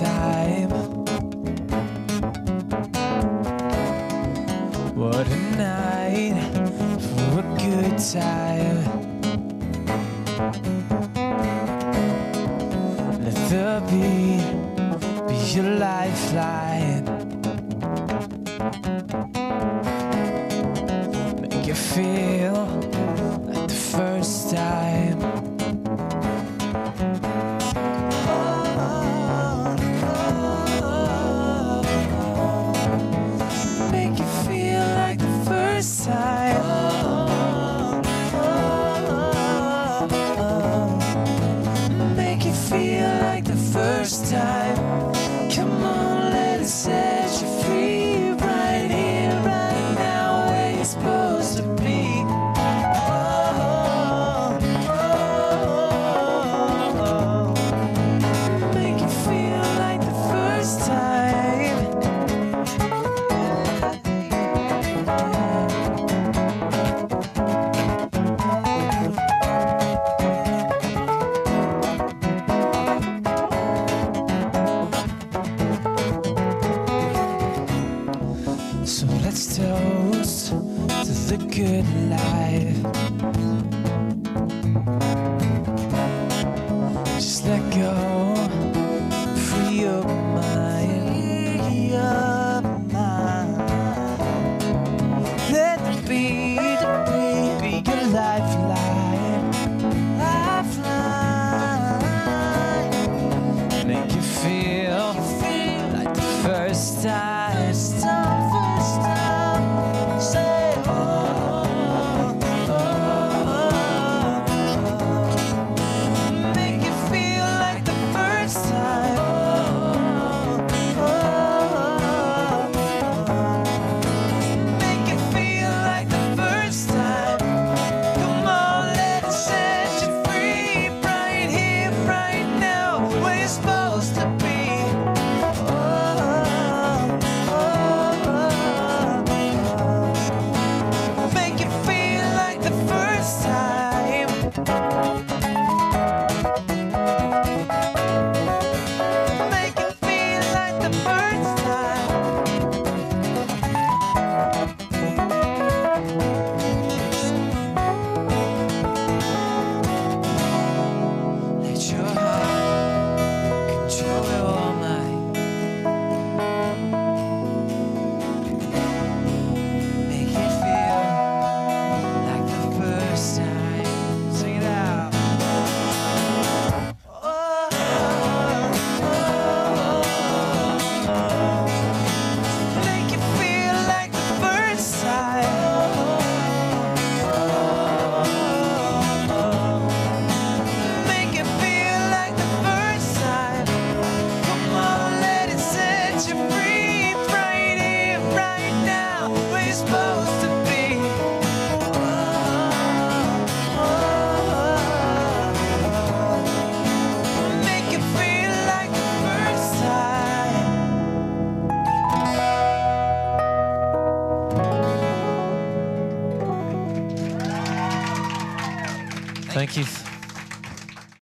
time. What a night for a good time. Let the beat be your lifeline. Make you feel. Let's toast to the good life. Just let go, free your mind. Free your mind. Let it be, be, be your lifeline. Lifeline. Make you feel, Make you feel like the first time.